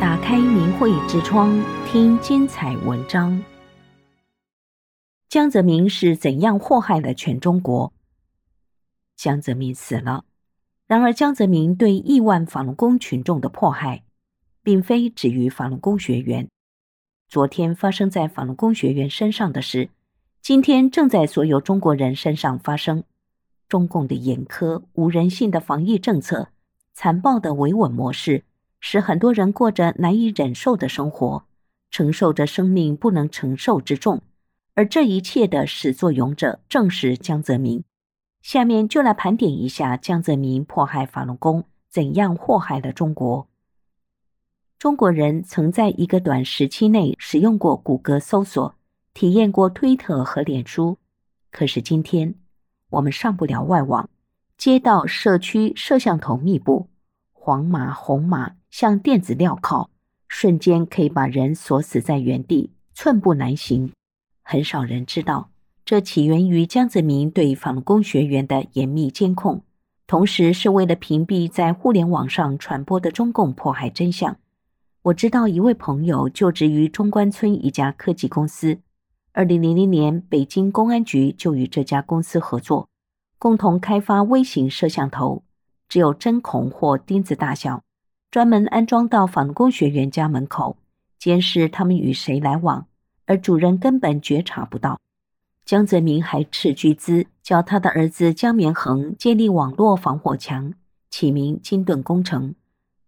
打开明慧之窗，听精彩文章。江泽民是怎样祸害了全中国？江泽民死了。然而，江泽民对亿万法轮功群众的迫害，并非止于法轮功学员。昨天发生在法轮功学员身上的事，今天正在所有中国人身上发生。中共的严苛、无人性的防疫政策，残暴的维稳模式，使很多人过着难以忍受的生活，承受着生命不能承受之重。而这一切的始作俑者，正是江泽民。下面就来盘点一下江泽民迫害法轮功，怎样祸害了中国。中国人曾在一个短时期内使用过谷歌搜索，体验过推特和脸书，可是今天，我们上不了外网，街道、社区摄像头密布，黄码、红码像电子镣铐，瞬间可以把人锁死在原地，寸步难行。很少人知道，这起源于江泽民对法轮功学员的严密监控，同时是为了屏蔽在互联网上传播的中共迫害真相。我知道一位朋友就职于中关村一家科技公司。二零零零年，北京公安局就与这家公司合作，共同开发微型摄像头，只有针孔或钉子大小，专门安装到反攻学员家门口，监视他们与谁来往，而主人根本觉察不到。江泽民还斥巨资叫他的儿子江绵恒建立网络防火墙，起名“金盾工程”，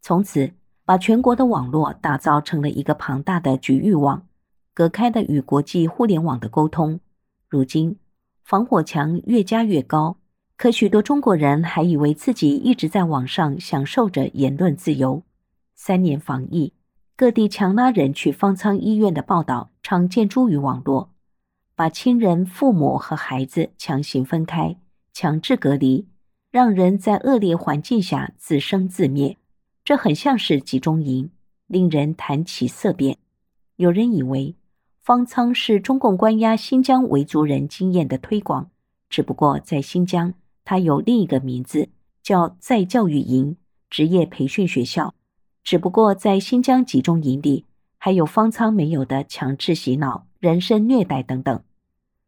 从此把全国的网络打造成了一个庞大的局域网。隔开了与国际互联网的沟通。如今，防火墙越加越高，可许多中国人还以为自己一直在网上享受着言论自由。三年防疫，各地强拉人去方舱医院的报道常见诸于网络，把亲人、父母和孩子强行分开，强制隔离，让人在恶劣环境下自生自灭。这很像是集中营，令人谈起色变。有人以为。方舱是中共关押新疆维族人经验的推广，只不过在新疆，它有另一个名字，叫再教育营、职业培训学校。只不过在新疆集中营里，还有方舱没有的强制洗脑、人身虐待等等。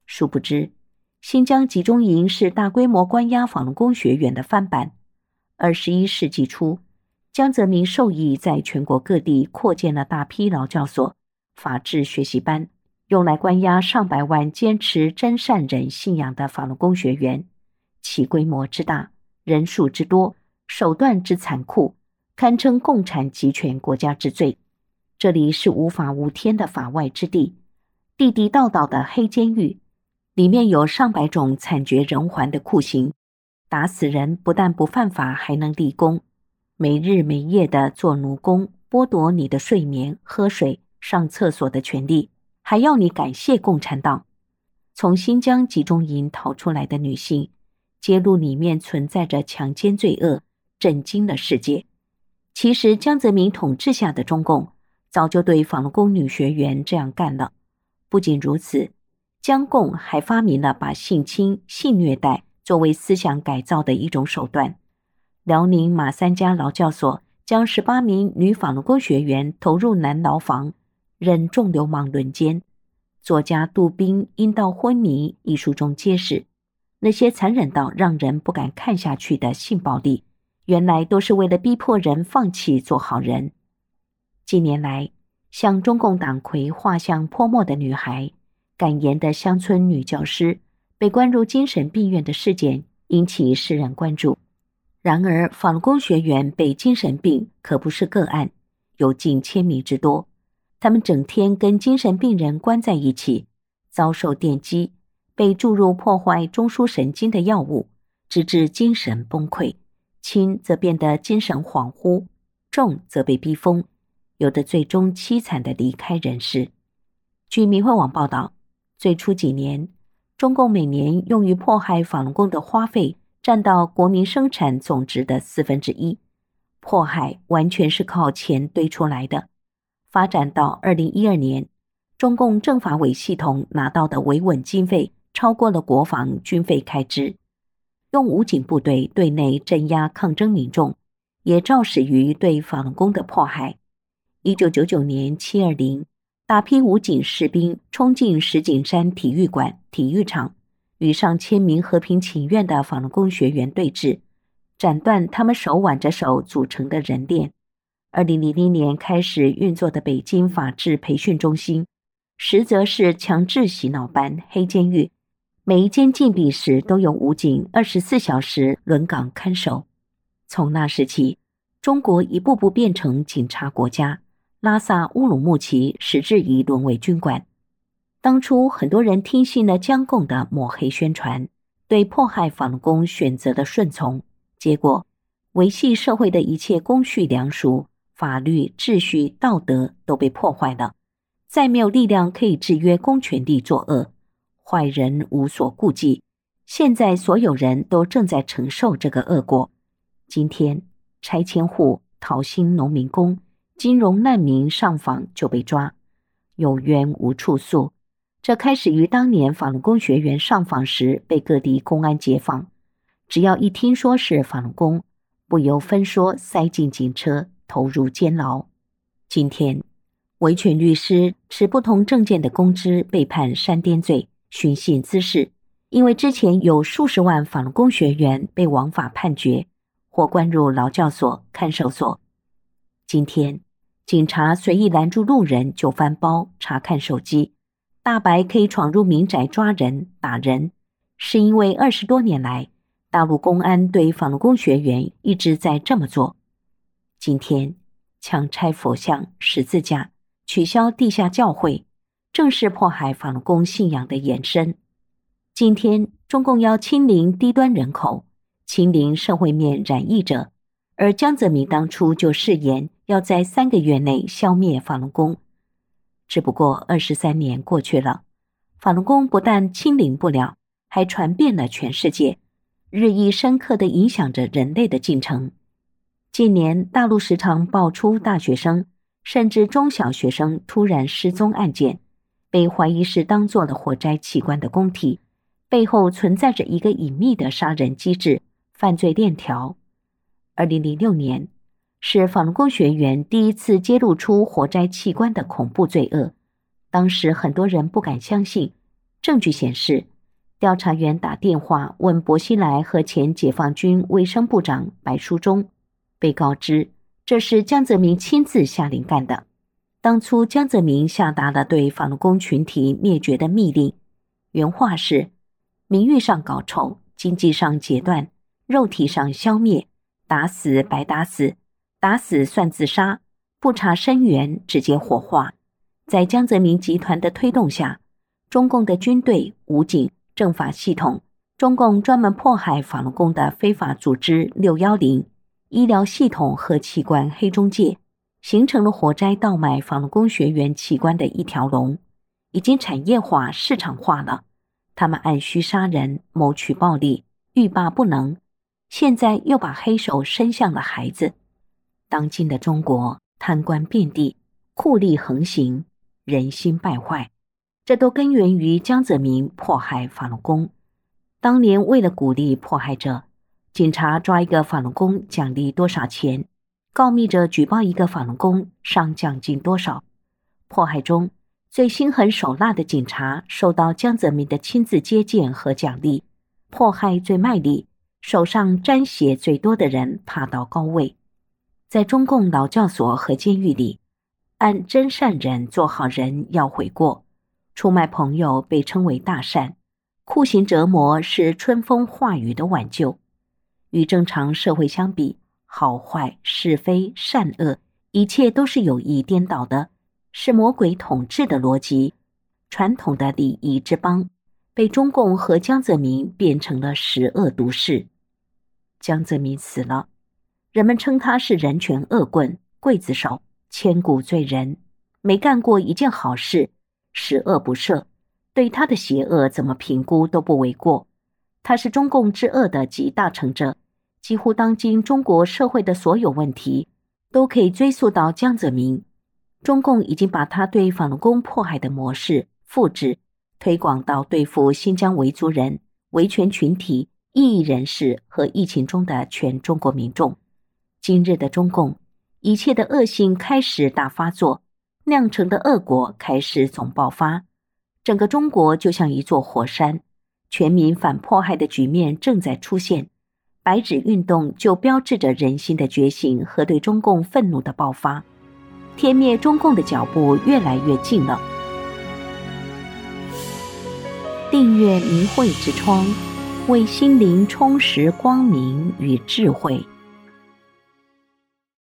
殊不知，新疆集中营是大规模关押法轮功学员的翻版。二十一世纪初，江泽民授意在全国各地扩建了大批劳教所。法治学习班用来关押上百万坚持真善忍信仰的法轮功学员，其规模之大、人数之多、手段之残酷，堪称共产集权国家之最。这里是无法无天的法外之地，地地道道的黑监狱，里面有上百种惨绝人寰的酷刑，打死人不但不犯法，还能立功，没日没夜的做奴工，剥夺你的睡眠、喝水。上厕所的权利，还要你感谢共产党。从新疆集中营逃出来的女性，揭露里面存在着强奸罪恶，震惊了世界。其实江泽民统治下的中共，早就对法轮功女学员这样干了。不仅如此，江共还发明了把性侵、性虐待作为思想改造的一种手段。辽宁马三家劳教所将十八名女法轮功学员投入男牢房。任众流氓轮奸，作家杜宾《阴道昏迷》一书中揭示，那些残忍到让人不敢看下去的性暴力，原来都是为了逼迫人放弃做好人。近年来，向中共党魁画像泼墨的女孩、敢言的乡村女教师被关入精神病院的事件，引起世人关注。然而，法轮功学员被精神病可不是个案，有近千名之多。他们整天跟精神病人关在一起，遭受电击，被注入破坏中枢神经的药物，直至精神崩溃；轻则变得精神恍惚，重则被逼疯，有的最终凄惨地离开人世。据明慧网报道，最初几年，中共每年用于迫害法轮功的花费占到国民生产总值的四分之一，迫害完全是靠钱堆出来的。发展到二零一二年，中共政法委系统拿到的维稳经费超过了国防军费开支，用武警部队对内镇压抗争民众，也肇始于对法轮功的迫害。一九九九年七二零，大批武警士兵冲进石景山体育馆体育场，与上千名和平请愿的法轮功学员对峙，斩断他们手挽着手组成的人链。二零零零年开始运作的北京法治培训中心，实则是强制洗脑班、黑监狱。每一间禁闭室都有武警二十四小时轮岗看守。从那时起，中国一步步变成警察国家，拉萨乌鲁木齐时至已沦为军管。当初很多人听信了江共的抹黑宣传，对迫害法轮功选择了顺从，结果维系社会的一切公序良俗。法律秩序、道德都被破坏了，再没有力量可以制约公权力作恶，坏人无所顾忌。现在所有人都正在承受这个恶果。今天拆迁户、讨薪农民工、金融难民上访就被抓，有冤无处诉。这开始于当年法轮功学员上访时被各地公安解访，只要一听说是法轮功，不由分说塞进警车。投入监牢。今天，维权律师持不同证件的公知被判煽颠罪、寻衅滋事，因为之前有数十万法轮功学员被枉法判决或关入劳教所、看守所。今天，警察随意拦住路人就翻包、查看手机，大白可以闯入民宅抓人、打人，是因为二十多年来，大陆公安对法轮功学员一直在这么做。今天，强拆佛像、十字架，取消地下教会，正是迫害法轮功信仰的延伸。今天，中共要清零低端人口，清零社会面染疫者，而江泽民当初就誓言要在三个月内消灭法轮功。只不过二十三年过去了，法轮功不但清零不了，还传遍了全世界，日益深刻地影响着人类的进程。近年，大陆时常爆出大学生甚至中小学生突然失踪案件，被怀疑是当做了火灾器官的供体，背后存在着一个隐秘的杀人机制、犯罪链条。二零零六年，是法轮功学员第一次揭露出火灾器官的恐怖罪恶，当时很多人不敢相信。证据显示，调查员打电话问薄熙来和前解放军卫生部长白书忠。被告知这是江泽民亲自下令干的。当初江泽民下达了对法轮功群体灭绝的密令，原话是：名誉上搞臭，经济上截断，肉体上消灭，打死白打死，打死算自杀，不查生源直接火化。在江泽民集团的推动下，中共的军队、武警、政法系统，中共专门迫害法轮功的非法组织六幺零。医疗系统和器官黑中介，形成了火灾盗买法轮功学员器官的一条龙，已经产业化、市场化了。他们按需杀人，谋取暴利，欲罢不能。现在又把黑手伸向了孩子。当今的中国，贪官遍地，酷吏横行，人心败坏，这都根源于江泽民迫害法轮功。当年为了鼓励迫害者。警察抓一个法轮功奖励多少钱？告密者举报一个法轮功上奖金多少？迫害中最心狠手辣的警察受到江泽民的亲自接见和奖励；迫害最卖力、手上沾血最多的人爬到高位。在中共劳教所和监狱里，按真善忍做好人要悔过，出卖朋友被称为大善，酷刑折磨是春风化雨的挽救。与正常社会相比，好坏是非善恶，一切都是有意颠倒的，是魔鬼统治的逻辑。传统的礼仪之邦，被中共和江泽民变成了十恶毒世。江泽民死了，人们称他是人权恶棍、刽子手、千古罪人，没干过一件好事，十恶不赦，对他的邪恶怎么评估都不为过。他是中共之恶的集大成者。几乎当今中国社会的所有问题，都可以追溯到江泽民。中共已经把他对法轮功迫害的模式复制、推广到对付新疆维族人、维权群体、异议人士和疫情中的全中国民众。今日的中共，一切的恶性开始大发作，酿成的恶果开始总爆发。整个中国就像一座火山，全民反迫害的局面正在出现。白纸运动就标志着人心的觉醒和对中共愤怒的爆发，天灭中共的脚步越来越近了。订阅明慧之窗，为心灵充实光明与智慧。